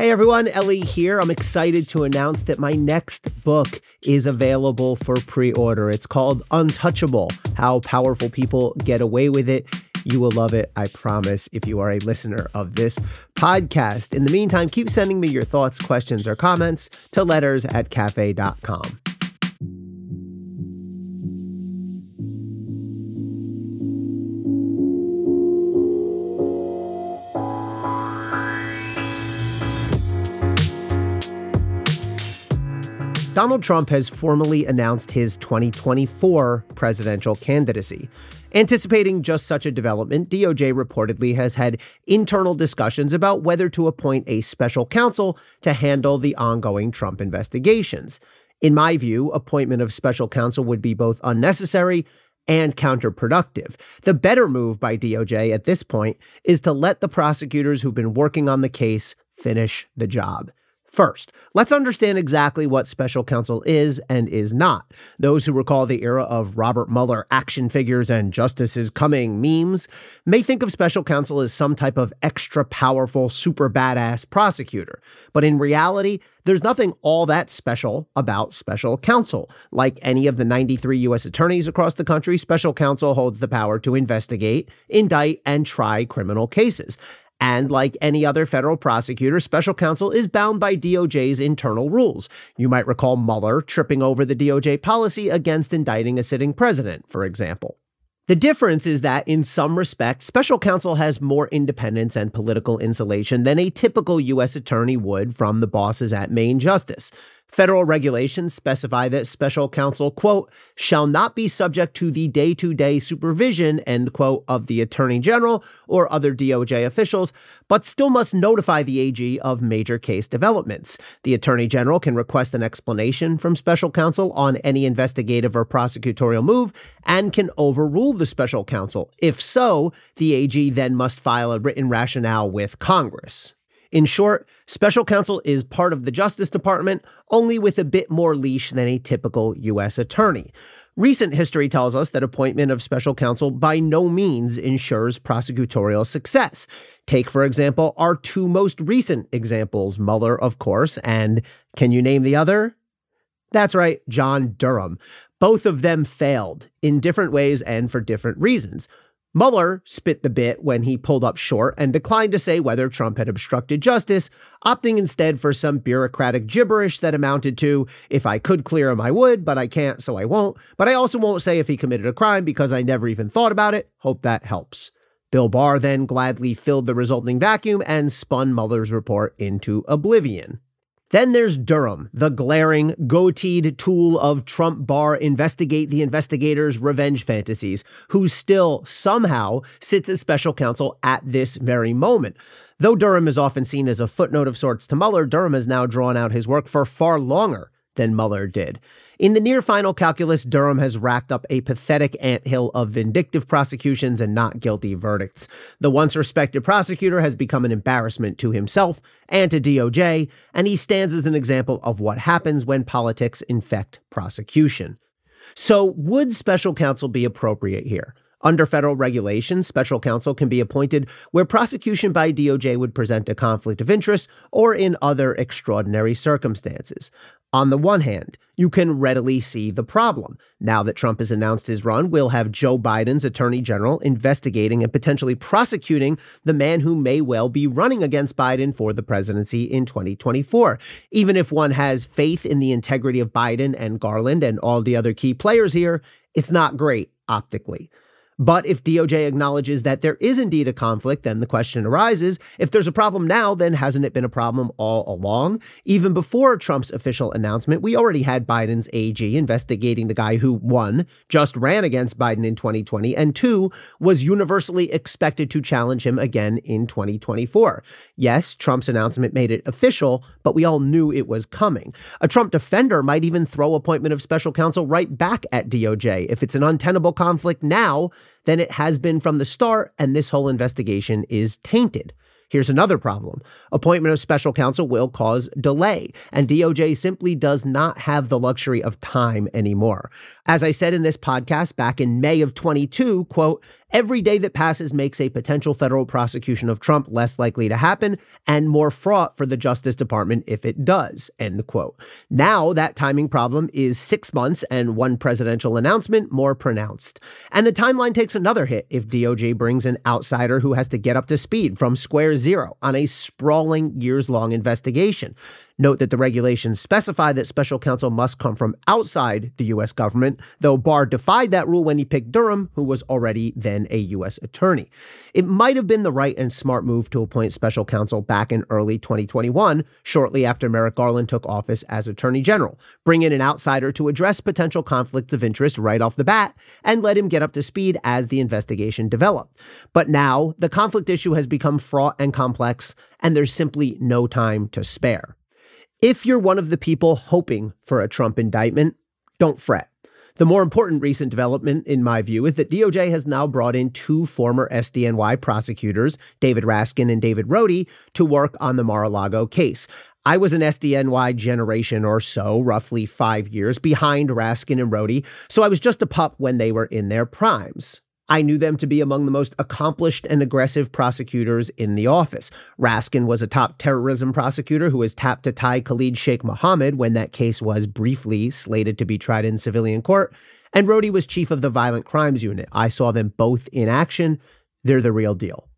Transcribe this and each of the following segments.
Hey everyone, Elie here. I'm excited to announce that my next book is available for pre order. It's called Untouchable How Powerful People Get Away with It. You will love it, I promise, if you are a listener of this podcast. In the meantime, keep sending me your thoughts, questions, or comments to letters at cafe.com. Donald Trump has formally announced his 2024 presidential candidacy. Anticipating just such a development, DOJ reportedly has had internal discussions about whether to appoint a special counsel to handle the ongoing Trump investigations. In my view, appointment of special counsel would be both unnecessary and counterproductive. The better move by DOJ at this point is to let the prosecutors who've been working on the case finish the job. First, let's understand exactly what special counsel is and is not. Those who recall the era of Robert Mueller action figures and justice is coming memes may think of special counsel as some type of extra powerful, super badass prosecutor. But in reality, there's nothing all that special about special counsel. Like any of the 93 U.S. attorneys across the country, special counsel holds the power to investigate, indict, and try criminal cases. And like any other federal prosecutor, special counsel is bound by DOJ's internal rules. You might recall Mueller tripping over the DOJ policy against indicting a sitting president, for example. The difference is that, in some respects, special counsel has more independence and political insulation than a typical U.S. attorney would from the bosses at Main Justice. Federal regulations specify that special counsel, quote, shall not be subject to the day to day supervision, end quote, of the attorney general or other DOJ officials, but still must notify the AG of major case developments. The attorney general can request an explanation from special counsel on any investigative or prosecutorial move and can overrule the special counsel. If so, the AG then must file a written rationale with Congress. In short, special counsel is part of the Justice Department, only with a bit more leash than a typical U.S. attorney. Recent history tells us that appointment of special counsel by no means ensures prosecutorial success. Take, for example, our two most recent examples Mueller, of course, and can you name the other? That's right, John Durham. Both of them failed in different ways and for different reasons. Mueller spit the bit when he pulled up short and declined to say whether Trump had obstructed justice, opting instead for some bureaucratic gibberish that amounted to, if I could clear him, I would, but I can't, so I won't. But I also won't say if he committed a crime because I never even thought about it. Hope that helps. Bill Barr then gladly filled the resulting vacuum and spun Mueller's report into oblivion. Then there's Durham, the glaring, goateed tool of Trump Barr investigate the investigators' revenge fantasies, who still somehow sits as special counsel at this very moment. Though Durham is often seen as a footnote of sorts to Mueller, Durham has now drawn out his work for far longer than Mueller did. In the near final calculus, Durham has racked up a pathetic anthill of vindictive prosecutions and not guilty verdicts. The once respected prosecutor has become an embarrassment to himself and to DOJ, and he stands as an example of what happens when politics infect prosecution. So, would special counsel be appropriate here? Under federal regulations, special counsel can be appointed where prosecution by DOJ would present a conflict of interest or in other extraordinary circumstances. On the one hand, you can readily see the problem. Now that Trump has announced his run, we'll have Joe Biden's attorney general investigating and potentially prosecuting the man who may well be running against Biden for the presidency in 2024. Even if one has faith in the integrity of Biden and Garland and all the other key players here, it's not great optically. But if DOJ acknowledges that there is indeed a conflict, then the question arises if there's a problem now, then hasn't it been a problem all along? Even before Trump's official announcement, we already had Biden's AG investigating the guy who, one, just ran against Biden in 2020, and two, was universally expected to challenge him again in 2024. Yes, Trump's announcement made it official, but we all knew it was coming. A Trump defender might even throw appointment of special counsel right back at DOJ. If it's an untenable conflict now, then it has been from the start, and this whole investigation is tainted. Here's another problem. Appointment of special counsel will cause delay, and DOJ simply does not have the luxury of time anymore. As I said in this podcast back in May of 22, quote, every day that passes makes a potential federal prosecution of Trump less likely to happen and more fraught for the Justice Department if it does, end quote. Now that timing problem is six months and one presidential announcement more pronounced. And the timeline takes another hit if DOJ brings an outsider who has to get up to speed from square zero on a sprawling years long investigation. Note that the regulations specify that special counsel must come from outside the U.S. government, though Barr defied that rule when he picked Durham, who was already then a U.S. attorney. It might have been the right and smart move to appoint special counsel back in early 2021, shortly after Merrick Garland took office as attorney general. Bring in an outsider to address potential conflicts of interest right off the bat and let him get up to speed as the investigation developed. But now the conflict issue has become fraught and complex, and there's simply no time to spare. If you're one of the people hoping for a Trump indictment, don't fret. The more important recent development, in my view, is that DOJ has now brought in two former SDNY prosecutors, David Raskin and David Rody, to work on the Mar a Lago case. I was an SDNY generation or so, roughly five years behind Raskin and Rody, so I was just a pup when they were in their primes. I knew them to be among the most accomplished and aggressive prosecutors in the office. Raskin was a top terrorism prosecutor who was tapped to tie Khalid Sheikh Mohammed when that case was briefly slated to be tried in civilian court. And Rody was chief of the violent crimes unit. I saw them both in action. They're the real deal.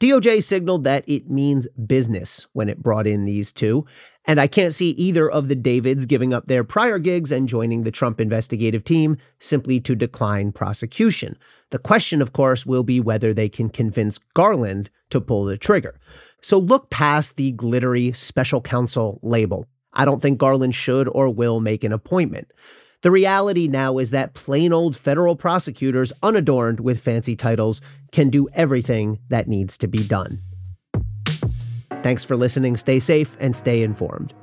DOJ signaled that it means business when it brought in these two, and I can't see either of the Davids giving up their prior gigs and joining the Trump investigative team simply to decline prosecution. The question, of course, will be whether they can convince Garland to pull the trigger. So look past the glittery special counsel label. I don't think Garland should or will make an appointment. The reality now is that plain old federal prosecutors, unadorned with fancy titles, can do everything that needs to be done. Thanks for listening. Stay safe and stay informed.